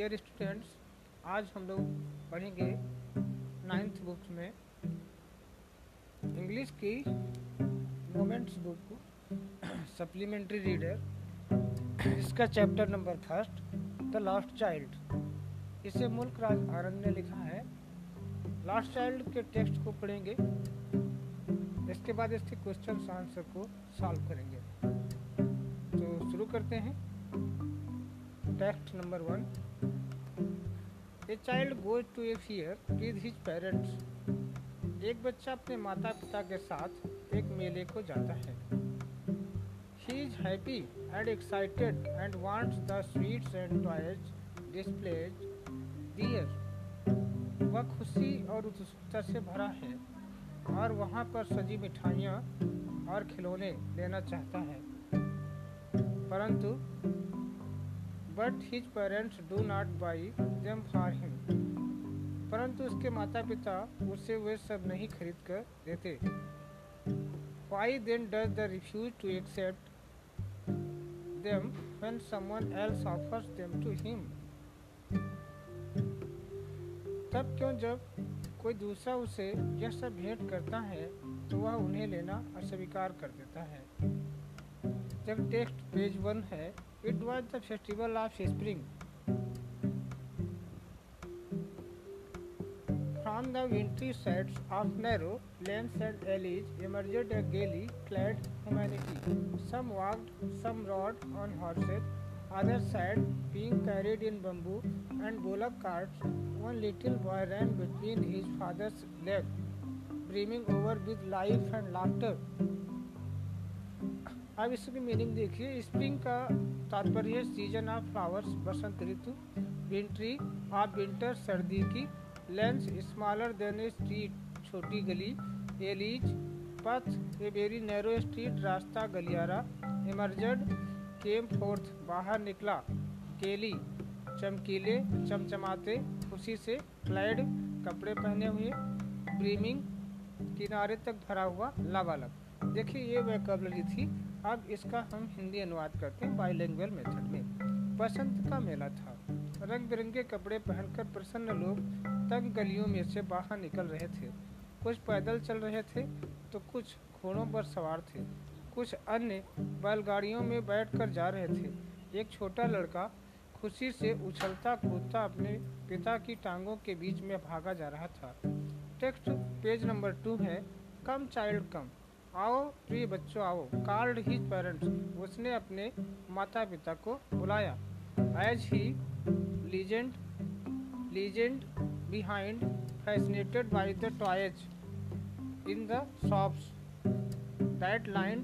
Dear students, आज हम लोग पढ़ेंगे नाइन्थ बुक में इंग्लिश की मोमेंट्स बुक सप्लीमेंट्री रीडर इसका chapter number first the last child इसे मुल्क राज आनंद ने लिखा है। लास्ट चाइल्ड के टेक्स्ट को पढ़ेंगे। इसके बाद इसके क्वेश्चन आंसर को सॉल्व करेंगे। तो शुरू करते हैं। Text number one a child goes to a fair with his parents एक बच्चा अपने माता पिता के साथ एक मेले को जाता है। He is happy and excited and wants the sweets and toys displays there वह खुशी और उत्सुकता से भरा है और वहाँ पर सजी मिठाइयाँ और खिलौने लेना चाहता है। परंतु but his parents do not buy them for him परंतु उसके माता पिता उसे वे सब नहीं खरीद कर देते। Why then does the refuse to accept them when someone else offers them to him तब क्यों जब कोई दूसरा उसे यह सब भेंट करता है तो वह उन्हें लेना अस्वीकार कर देता है। जब टेक्स्ट पेज वन है It was the festival of spring. From the wintry sides of narrow lanes and alleys emerged a gaily clad humanity. Some walked, some rode on horses, others sat being carried in bamboo and bullock carts. One little boy ran between his father's legs, brimming over with life and laughter. अब इसकी meaning देखिए। Spring का तात्पर्य season of flowers बसंत ऋतु wintry of winter सर्दी की lens smaller than street छोटी गली एलीज पथ ए वेरी नैरो स्ट्रीट रास्ता, गलियारा इमर्जड केम फोर्थ बाहर निकला, केली, चमकीले, चमचमाते, खुशी से फ्लाइड कपड़े पहने हुए ब्रीमिंग किनारे तक भरा हुआ लबालब देखिए, ये वैकबलरी थी। अब इसका हम हिंदी अनुवाद करते हैं बाईलैंग्वेज मेथड में। बसंत का मेला था। रंग बिरंगे कपड़े पहनकर प्रसन्न लोग तंग गलियों में से बाहर निकल रहे थे। कुछ पैदल चल रहे थे तो कुछ घोड़ों पर सवार थे। कुछ अन्य बैलगाड़ियों में बैठकर जा रहे थे। एक छोटा लड़का खुशी से उछलता कूदता अपने पिता की टांगों के बीच में भागा जा रहा था। टेक्स्ट पेज नंबर टू है, कम चाइल्ड कम। आओ, प्रिय बच्चों, आओ। Called his parents. उसने अपने माता पिता को बुलाया। As he legend legend behind fascinated by the toys in the shops that line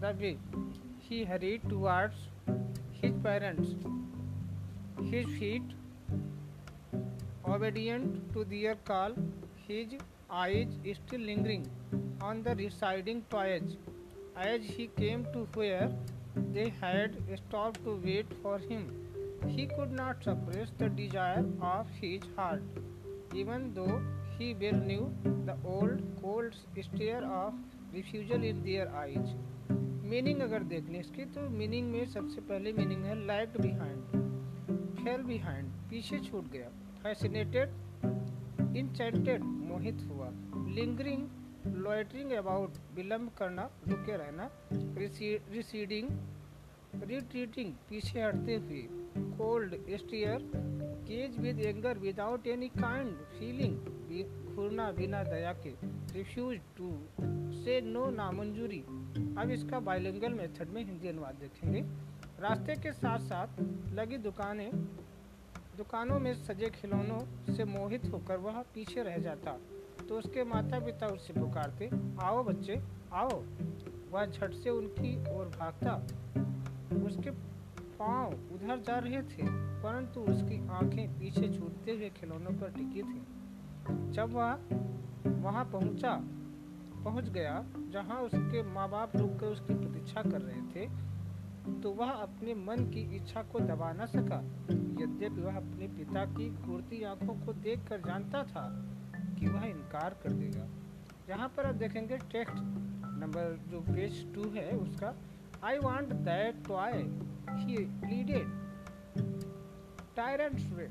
the way he hurried towards his parents his feet obedient to their call, his eyes still lingering on the residing toys as he came to where they had stopped to wait for him. He could not suppress the desire of his heart, even though he well knew the old cold stare of refusal in their eyes. Meaning अगर देखने इसकी तो meaning में सबसे पहले meaning है lag behind fail behind पीछे छूट गया फैसिनेटेड इंचेंटेड मोहित हुआ। लिंगरिंग लॉइटरिंग अबाउट विलम्ब करना, रुके रहना रिसीडिंग रिट्रीटिंग पीछे हटते हुए cold stare gaze with anger without any kind feeling घूरना बिना दया के रिफ्यूज टू से नो नामंजूरी। अब इसका बाइलिंगल मेथड में हिंदी अनुवाद देखेंगे। रास्ते के साथ साथ लगी दुकानें दुकानों में सजे खिलौनों से मोहित होकर वह पीछे रह जाता तो उसके माता पिता उससे पुकारते, आओ बच्चे, आओ। वह झट से उनकी ओर भागता। उसके पाँव उधर जा रहे थे, परंतु उसकी आँखें पीछे छूटते हुए खिलौनों पर टिकी थी। जब वह वहाँ पहुँचा, पहुँच गया, जहाँ उसके माँ बाप रुक कर उसकी प्रतीक्षा कर रहे थे तो वह अपने मन की इच्छा को दबा न सका यद्यपि वह अपने पिता की घूरती आँखों को देखकर जानता था कि वह इनकार कर देगा यहाँ पर आप देखेंगे टेक्स्ट नंबर जो पेज टू है, उसका I want that toy he pleaded tyrant's way.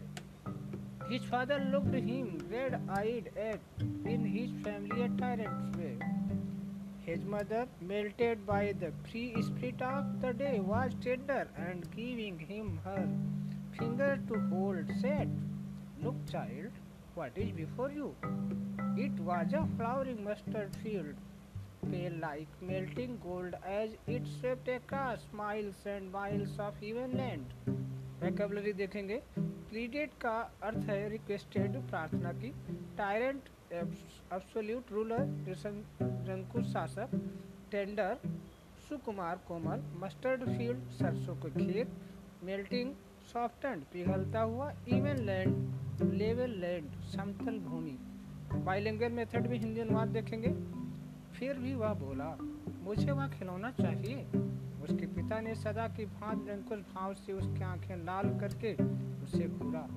His father looked him red-eyed at in his familiar tyrant's way. His mother, melted by the free spirit of the day, was tender and giving him her finger to hold, said, Look, child, what is before you? It was a flowering mustard field, pale like melting gold as it swept across miles and miles of even land. Vocabulary देखेंगे pleaded का अर्थ है requested प्रार्थना की tyrant absolute ruler निरंकुश शासक tender सुकुमार कोमल mustard field सरसों के खेत मेल्टिंग सॉफ्टेंड पिघलता हुआ इवन लैंड लेवल लैंड समतल भूमि। बाइलिंगल मेथड में हिंदी अनुवाद देखेंगे। फिर भी वह बोला, मुझे वह खिलौना चाहिए। उसके पिता ने सदा की भांत निरंकुश भाव से उसकी आँखें लाल करके उसे घूरा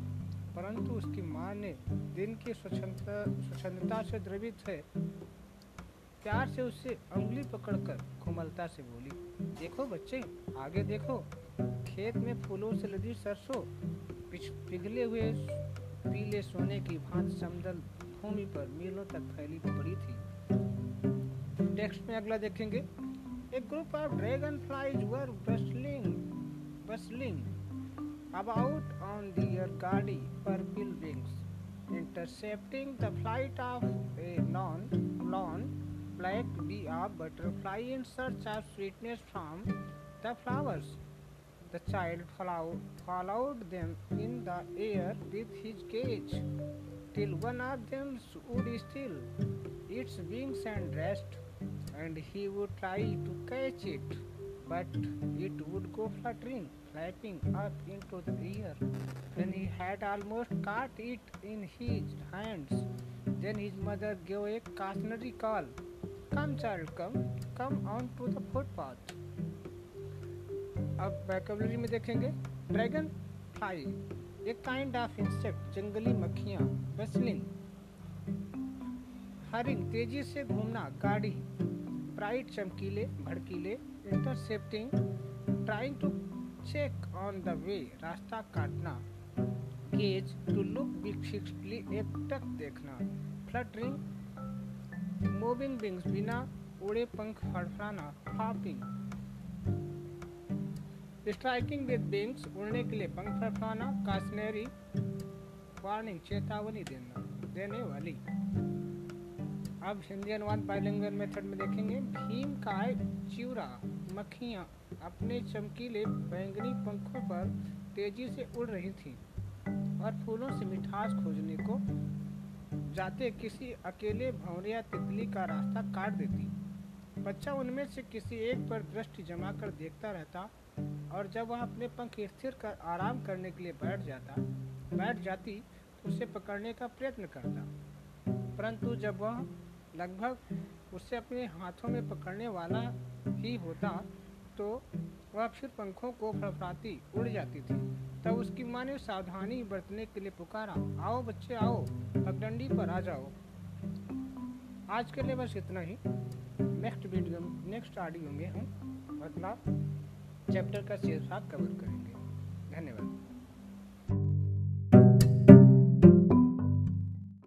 परंतु उसकी माँ ने दिन की स्वच्छंदता से द्रवित है। प्यार से उससे उंगली पकड़कर कोमलता से बोली देखो बच्चे आगे देखो। खेत में फूलों से लदी सरसों पिघले हुए पीले सोने की भांत समदल भूमि पर मीलों तक फैली पड़ी थी। टेक्स्ट में अगला देखेंगे। A group of dragonflies were bustling, bustling about on their gaudy purple wings, intercepting the flight of a non lone black bee butterfly in search of sweetness from the flowers. The child followed, followed them in the air with his cage, till one of them stood still, its wings and rest and he would try to catch it, but it would go fluttering, flapping up into the air. When he had almost caught it in his hands, then his mother gave a cautionary call. Come, child, come, come on to the footpath. अब vocabulary में देखेंगे dragon fly एक kind of insect जंगली मक्खियाँ bustling hurrying तेज़ी से घूमना गाड़ी ब्राइट चमकीले भड़कीले intercepting trying to check on the way रास्ता काटना। गेज टू लुक फिक्सली एक टक देखना। फ्लटरिंग मूविंग विंग्स बिना उड़े पंख फड़फड़ाना। फ्लॉपिंग स्ट्राइकिंग विद विंग्स उड़ने के लिए पंख फड़फड़ाना। कासनेरी वार्निंग चेतावनी देना। देने वाली। अब हिंदी अनुवाद बाइलिंगुअल मेथड में देखेंगे। भीम काय चिवरा मक्खियाँ। अपने चमकीले बैंगनी पंखों पर तेज़ी से उड़ रही थी और फूलों से मिठास खोजने को जाते किसी अकेले भंवरे या तितली का रास्ता काट देती। बच्चा उनमें से किसी एक पर दृष्टि जमा कर देखता रहता और जब वह अपने पंख स्थिर कर आराम करने के लिए बैठ जाता, बैठ जाती तो उसे पकड़ने का प्रयत्न करता। परंतु जब वह लगभग उसे अपने हाथों में पकड़ने वाला ही होता तो वह फिर पंखों को फड़फड़ाती उड़ जाती थी। तब उसकी माँ ने सावधानी बरतने के लिए पुकारा, आओ बच्चे, आओ पगडंडी पर आ जाओ। आज के लिए बस इतना ही। नेक्स्ट वीडियो, नेक्स्ट ऑडियो में हम मतलब चैप्टर का शेष भाग कवर करेंगे। धन्यवाद।